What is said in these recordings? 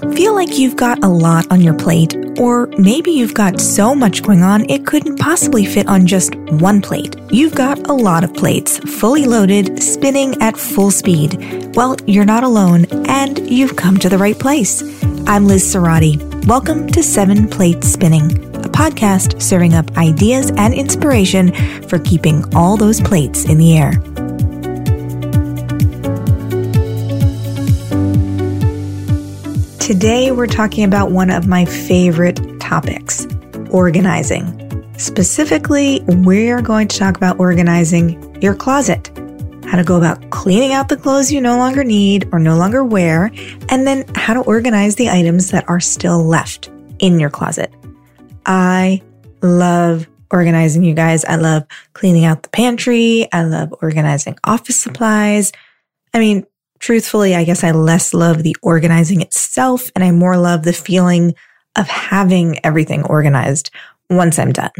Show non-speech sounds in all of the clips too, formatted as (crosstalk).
Feel like you've got a lot on your plate, or maybe you've got so much going on it couldn't possibly fit on just one plate. You've got a lot of plates, fully loaded, spinning at full speed. Well, you're not alone, and you've come to the right place. I'm Liz Cerati. Welcome to Seven Plates Spinning, a podcast serving up ideas and inspiration for keeping all those plates in the air. Today, we're talking about one of my favorite topics organizing. Specifically, we're going to talk about organizing your closet, how to go about cleaning out the clothes you no longer need or no longer wear, and then how to organize the items that are still left in your closet. I love organizing, you guys. I love cleaning out the pantry. I love organizing office supplies. I mean, Truthfully, I guess I less love the organizing itself and I more love the feeling of having everything organized once I'm done.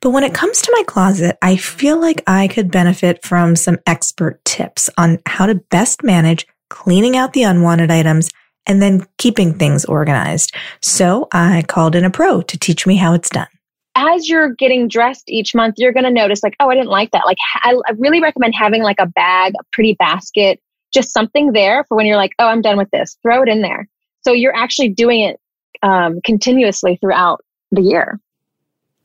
But when it comes to my closet, I feel like I could benefit from some expert tips on how to best manage cleaning out the unwanted items and then keeping things organized. So I called in a pro to teach me how it's done as you're getting dressed each month, you're going to notice like, oh, I didn't like that. Like, I, really recommend having like a bag, a pretty basket just something there for when you're like, oh, I'm done with this. Throw it in there. So you're actually doing it um, continuously throughout the year.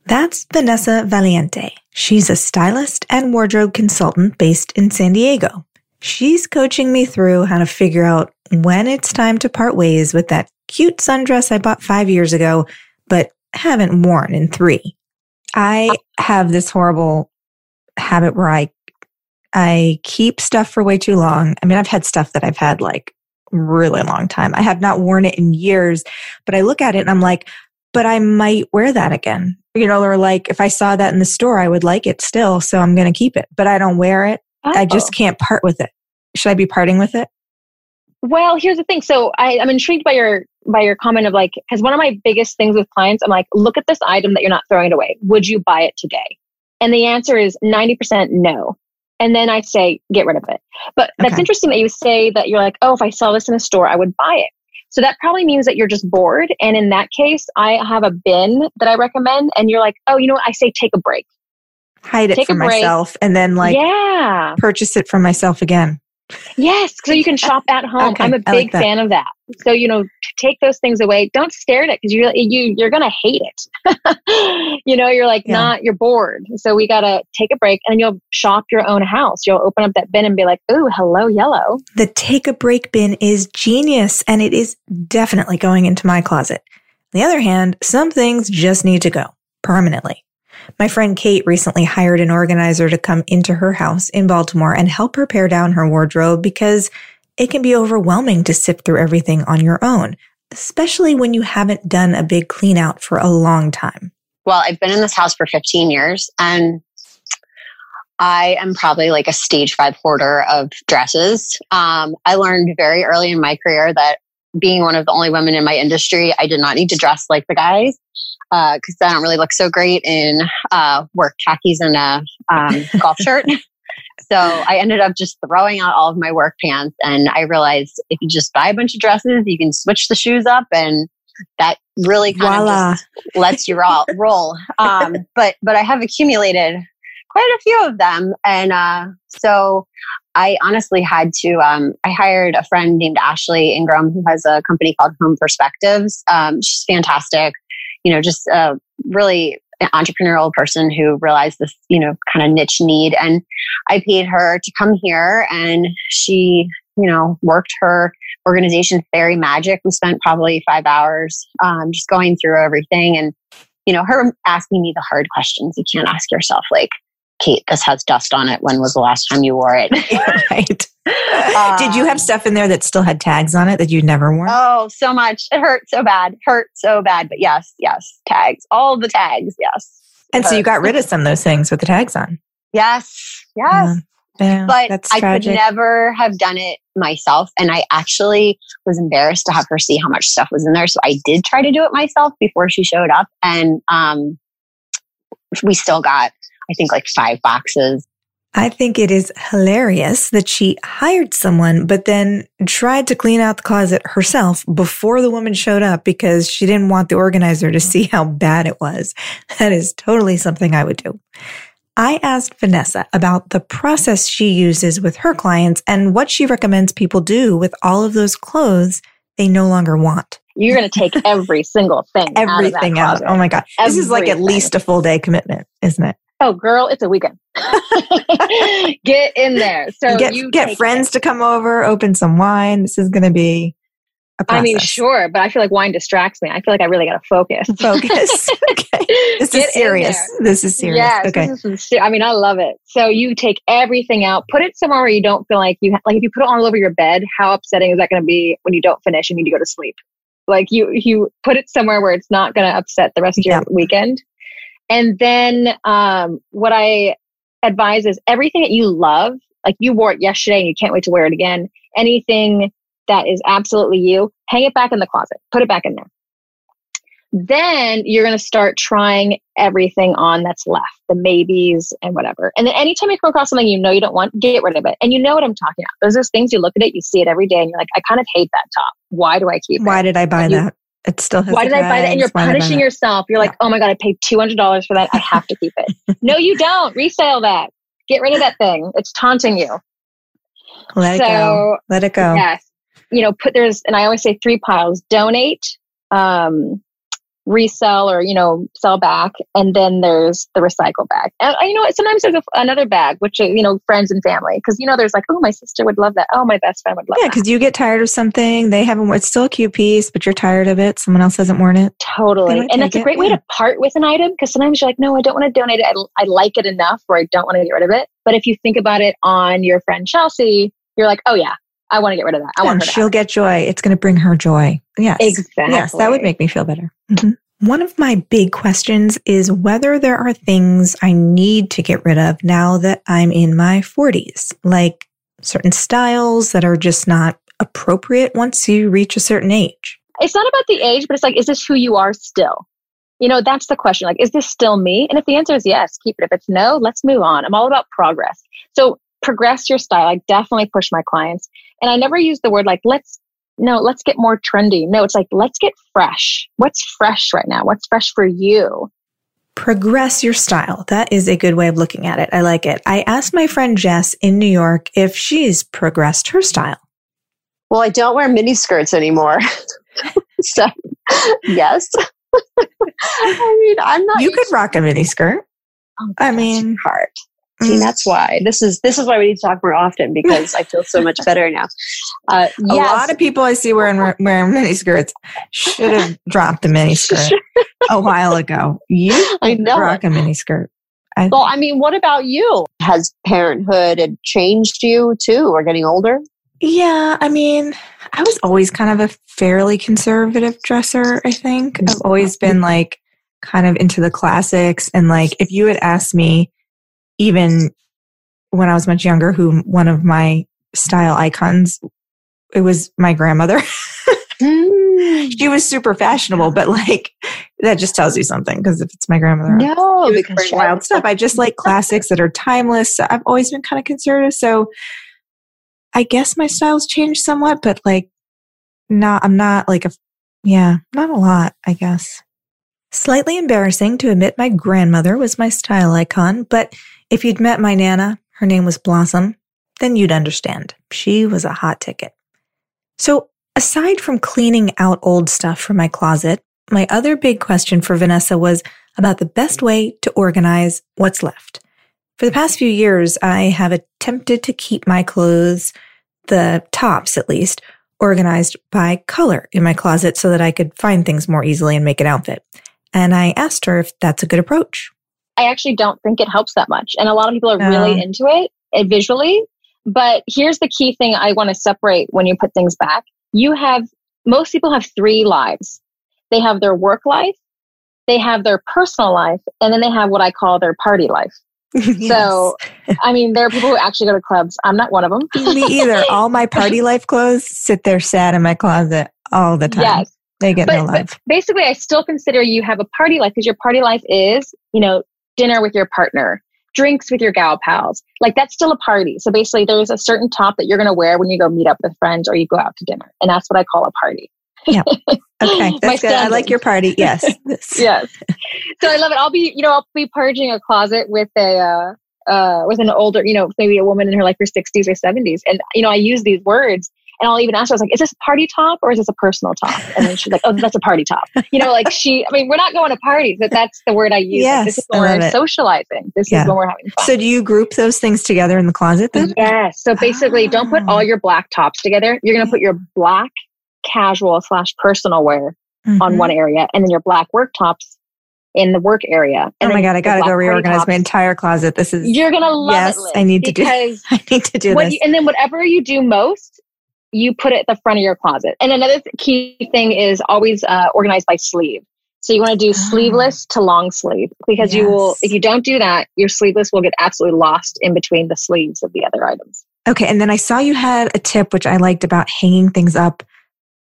That's Vanessa Valiente. She's a stylist and wardrobe consultant based in San Diego. She's coaching me through how to figure out when it's time to part ways with that cute sundress I bought five years ago, but haven't worn in three. I have this horrible habit where I I keep stuff for way too long. I mean, I've had stuff that I've had like really long time. I have not worn it in years, but I look at it and I'm like, but I might wear that again. You know, or like if I saw that in the store, I would like it still. So I'm going to keep it, but I don't wear it. Oh. I just can't part with it. Should I be parting with it? Well, here's the thing. So I, I'm intrigued by your by your comment of like, because one of my biggest things with clients, I'm like, look at this item that you're not throwing it away. Would you buy it today? And the answer is 90% no and then I say, get rid of it. But that's okay. interesting that you say that you're like, oh, if I saw this in a store, I would buy it. So that probably means that you're just bored. And in that case, I have a bin that I recommend. And you're like, oh, you know what? I say take a break. Hide it take for myself and then like yeah. purchase it for myself again. Yes, so you can shop at home. (laughs) Okay, I'm a big like fan of that. So you know, take those things away. Don't stare at it because you you you're gonna hate it. (laughs) you know, you're like yeah. not you're bored. So we gotta take a break, and you'll shop your own house. You'll open up that bin and be like, "Ooh, hello, yellow." The take a break bin is genius, and it is definitely going into my closet. On the other hand, some things just need to go permanently. My friend Kate recently hired an organizer to come into her house in Baltimore and help her pare down her wardrobe because it can be overwhelming to sift through everything on your own, especially when you haven't done a big clean out for a long time. Well, I've been in this house for 15 years and I am probably like a stage five hoarder of dresses. Um, I learned very early in my career that being one of the only women in my industry, I did not need to dress like the guys because uh, I don't really look so great in uh, work khakis and a um, golf shirt. (laughs) So I ended up just throwing out all of my work pants, and I realized if you just buy a bunch of dresses, you can switch the shoes up, and that really kind Voila. of just lets you roll. (laughs) roll. Um, but but I have accumulated quite a few of them, and uh, so I honestly had to. Um, I hired a friend named Ashley Ingram who has a company called Home Perspectives. Um, she's fantastic you know, just a really entrepreneurial person who realized this, you know, kind of niche need. And I paid her to come here and she, you know, worked her organization Fairy Magic. We spent probably five hours um, just going through everything and, you know, her asking me the hard questions you can't ask yourself, like, Kate, this has dust on it. When was the last time you wore it? (laughs) right. Um, Did you have stuff in there that still had tags on it that you'd never worn? Oh, so much. It hurt so bad. Hurt so bad. But yes, yes, tags. All the tags. Yes. And so you got rid of some of those things with the tags on. Yes. Yes. Yeah, but I could never have done it myself. And I actually was embarrassed to have her see how much stuff was in there. So I did try to do it myself before she showed up. And um, we still got I think like five boxes. I think it is hilarious that she hired someone, but then tried to clean out the closet herself before the woman showed up because she didn't want the organizer to see how bad it was. (laughs) That is totally something I would do. I asked Vanessa about the process she uses with her clients and what she recommends people do with all of those clothes they no longer want. You're going to take (laughs) every single thing, everything out. out. Oh my God. Everything. This is like at least a full day commitment, isn't it? Oh, girl, it's a weekend. (laughs) get in there. So get, you get friends it. to come over, open some wine. This is going to be I mean, sure, but I feel like wine distracts me. I feel like I really got to focus. (laughs) Focus. (laughs) okay. This Get is serious. This is serious. Yes, okay. Is, I mean, I love it. So you take everything out, put it somewhere where you don't feel like you ha- like if you put it all over your bed, how upsetting is that going to be when you don't finish and need to go to sleep? Like you you put it somewhere where it's not going to upset the rest of your yeah. weekend. And then um, what I advise is everything that you love, like you wore it yesterday and you can't wait to wear it again. Anything that is absolutely you, hang it back in the closet, put it back in there. Then you're going to start trying everything on that's left, the maybes and whatever. And then anytime you come across something you know you don't want, get rid of it. And you know what I'm talking about. Those are things you look at it, you see it every day, and you're like, I kind of hate that top. Why do I keep it? Why did I buy that? It still has. Why did I buy that? And you're punishing yourself. You're like, oh my god, I paid two hundred dollars for that. I have to keep it. (laughs) no, you don't. Resale that. Get rid of that thing. It's taunting you. Let so, it go. Let it go. Yes you know, put there's, and I always say three piles donate, um, resell or, you know, sell back. And then there's the recycle bag. And uh, you know, sometimes there's a, another bag, which, uh, you know, friends and family. Cause, you know, there's like, oh, my sister would love that. Oh, my best friend would love yeah, Cause you get tired of something. They haven't, it's still a cute piece, but you're tired of it. Someone else hasn't worn it. Totally. And that's a great it. way to part with an item. Cause sometimes you're like, no, I don't want to donate it. I, I like it enough or I don't want to get rid of it. But if you think about it on your friend Chelsea, you're like, oh yeah, I want to get rid of that. I want her. she'll get joy. It's going to bring her joy. Yes, exactly. Yes, that would make me feel better. Mm-hmm. One of my big questions is whether there are things I need to get rid of now that I'm in my 40s, like certain styles that are just not appropriate once you reach a certain age. It's not about the age, but it's like, is this who you are still? You know, that's the question. Like, is this still me? And if the answer is yes, keep it. If it's no, let's move on. I'm all about progress. So progress your style. I definitely push my clients. And I never use the word like, let's, no, let's get more trendy. No, it's like, let's get fresh. What's fresh right now? What's fresh for you? Progress your style. That is a good way of looking at it. I like it. I asked my friend Jess in New York if she's progressed her style. Well, I don't wear mini skirts anymore. (laughs) so, yes. (laughs) I mean, I'm not. You could rock a mini skirt. Oh, I mean, hard. See, mm. that's why this is this is why we need to talk more often because I feel so much better now. (laughs) Uh, yes. A lot of people I see wearing wearing mini skirts should have (laughs) dropped the mini (laughs) skirt a while ago. You I know rock a mini skirt. I well, I mean, what about you? Has parenthood changed you too, or getting older? Yeah, I mean, I was always kind of a fairly conservative dresser. I think I've always been like kind of into the classics, and like if you had asked me even when I was much younger, who one of my style icons, it was my grandmother. (laughs) mm. She was super fashionable, but like that just tells you something because if it's my grandmother, no, because wild stuff. I just like classics that are timeless. I've always been kind of conservative, so I guess my style's changed somewhat, but like not. I'm not like a yeah, not a lot. I guess. Slightly embarrassing to admit my grandmother was my style icon, but if you'd met my Nana, her name was Blossom, then you'd understand. She was a hot ticket. So, aside from cleaning out old stuff from my closet, my other big question for Vanessa was about the best way to organize what's left. For the past few years, I have attempted to keep my clothes, the tops at least, organized by color in my closet so that I could find things more easily and make an outfit. And I asked her if that's a good approach. I actually don't think it helps that much. And a lot of people are really into it uh, visually. But here's the key thing I want to separate when you put things back. You have, most people have three lives. They have their work life, they have their personal life, and then they have what I call their party life. (laughs) yes. So, I mean, there are people who actually go to clubs. I'm not one of them. Me either. (laughs) All my party life clothes sit there sad in my closet all the time. Yes. They get but, no life. basically, I still consider you have a party life because your party life is, you know, dinner with your partner, drinks with your gal pals. Like that's still a party. So basically, there's a certain top that you're going to wear when you go meet up with friends or you go out to dinner. And that's what I call a party. Yeah. Okay. (laughs) That's good. I like your party. (laughs) Yes. yes. So I love it. I'll be, you know, I'll be purging a closet with a, uh, uh, with an older, you know, maybe a woman in her like her 60s or 70s. And, you know, I use these words and I'll even ask her, I was like, is this a party top or is this a personal top? And then she's like, oh, that's a party top. You know, like she, I mean, we're not going to parties, but that's the word I use. Yes, like, this is when we're it. socializing. This yeah. is when we're having fun. So do you group those things together in the closet then? Yes. So basically, oh. don't put all ah. your black tops together. You're going to put your black casual slash personal wear mm-hmm. on one area and then your black work tops in the work area. And oh my god, I gotta go reorganize tops. my entire closet. This is you're gonna love yes, it. I need to do. (laughs) I need to do this. You, and then whatever you do most, you put it at the front of your closet. And another key thing is always uh, organized by sleeve. So you want to do ah. sleeveless to long sleeve because yes. you will, if you don't do that, your sleeveless will get absolutely lost in between the sleeves of the other items. Okay. And then I saw you had a tip, which I liked about hanging things up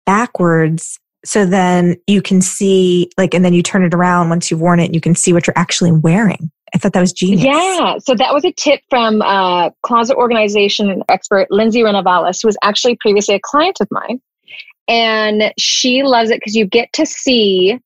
backwards. So then you can see, like, and then you turn it around once you've worn it, you can see what you're actually wearing. I thought that was genius. Yeah. So that was a tip from uh, closet organization expert Lindsay Renavalis, who was actually previously a client of mine. And she loves it because you get to see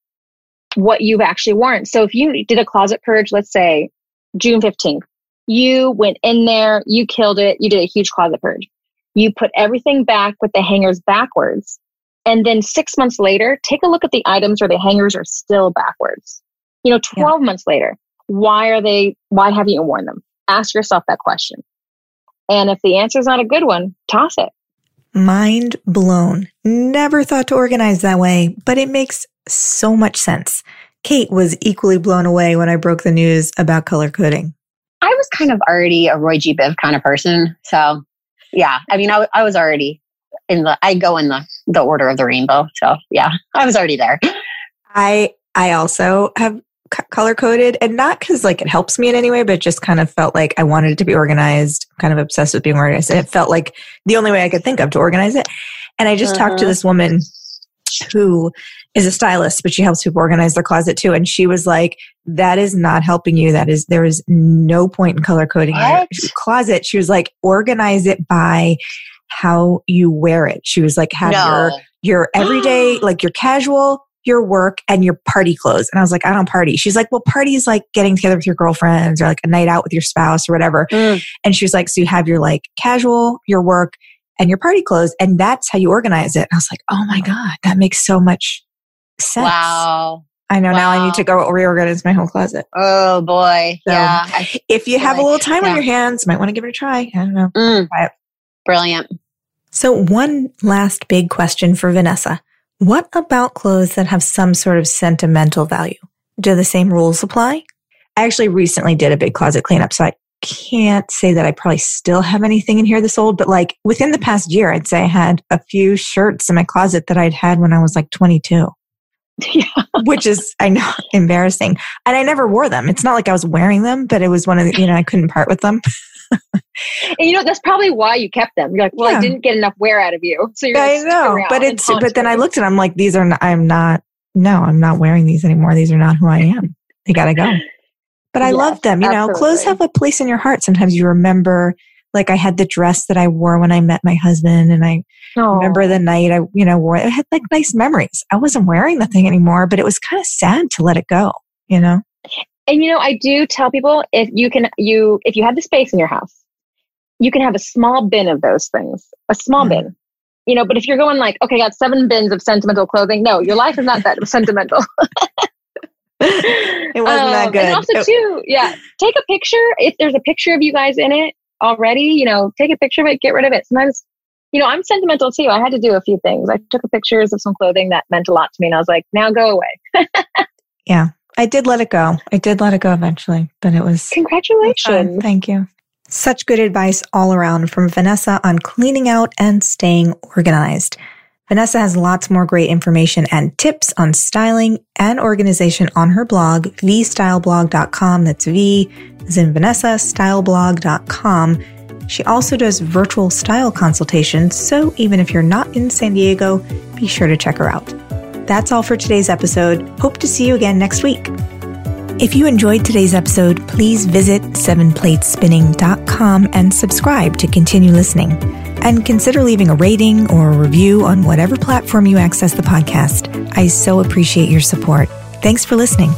what you've actually worn. So if you did a closet purge, let's say June 15th, you went in there, you killed it, you did a huge closet purge. You put everything back with the hangers backwards. And then six months later, take a look at the items where the hangers are still backwards. You know, 12 yeah. months later, why are they, why haven't you worn them? Ask yourself that question. And if the answer is not a good one, toss it. Mind blown. Never thought to organize that way, but it makes so much sense. Kate was equally blown away when I broke the news about color coding. I was kind of already a Roy G. Biv kind of person. So, yeah, I mean, I, I was already in the, I go in the, the order of the rainbow. So, yeah, I was already there. I I also have color coded and not because like it helps me in any way but just kind of felt like i wanted it to be organized kind of obsessed with being organized and it felt like the only way i could think of to organize it and i just uh-huh. talked to uh-huh. this woman who is a stylist but she helps people organize their closet too and she was like that is not helping you that is there is no point in color coding your closet she was like organize it by how you wear it she was like have no. your your everyday (gasps) like your casual your work and your party clothes. And I was like, I don't party. She's like, well, party is like getting together with your girlfriends or like a night out with your spouse or whatever. Mm. And she was like, so you have your like casual, your work and your party clothes. And that's how you organize it. And I was like, oh my God, that makes so much sense. Wow. I know wow. now I need to go reorganize my whole closet. Oh boy. So yeah. if you have like, a little time yeah. on your hands, might want to give it a try. I don't know. Mm. Brilliant. So one last big question for Vanessa. What about clothes that have some sort of sentimental value? Do the same rules apply? I actually recently did a big closet cleanup, so I can't say that I probably still have anything in here this old, but like within the past year, I'd say I had a few shirts in my closet that I'd had when I was like 22. (laughs) Yeah. Which is, I know, embarrassing. And I never wore them. It's not like I was wearing them, but it was one of the, you know, I couldn't part with them. (laughs) and you know that's probably why you kept them. You're like, well, yeah. I didn't get enough wear out of you, (laughs) so you're. I know, but it's but then I looked and I'm like, these are not, I'm not. No, I'm not wearing these anymore. These are not who I am. They gotta go. But I yes, love them. You absolutely. know, clothes have a place in your heart. Sometimes you remember. Like I had the dress that I wore when I met my husband, and I Aww. remember the night I, you know, wore it. It had like nice memories. I wasn't wearing the thing anymore, but it was kind of sad to let it go. You know. And you know, I do tell people if you can, you if you have the space in your house, you can have a small bin of those things, a small mm bin. You know, but if you're going like, okay, I got seven bins of sentimental clothing, no, your life is not that (laughs) sentimental. it wasn't um, that good. And also, too, yeah, take a picture. If there's a picture of you guys in it already, you know, take a picture of it, get rid of it. Sometimes, you know, I'm sentimental too. I had to do a few things. I took pictures of some clothing that meant a lot to me, and I was like, now go away. yeah, I did let it go. I did let it go eventually, but it was congratulations. Thank you. Such good advice all around from Vanessa on cleaning out and staying organized. Vanessa has lots more great information and tips on styling and organization on her blog, vstyleblog.com. That's V as in Vanessa, styleblog.com. She also does virtual style consultations, so even if you're not in San Diego, be sure to check her out. That's all for today's episode. Hope to see you again next week. If you enjoyed today's episode, please visit sevenplatespinning.com and subscribe to continue listening. And consider leaving a rating or a review on whatever platform you access the podcast. I so appreciate your support. Thanks for listening.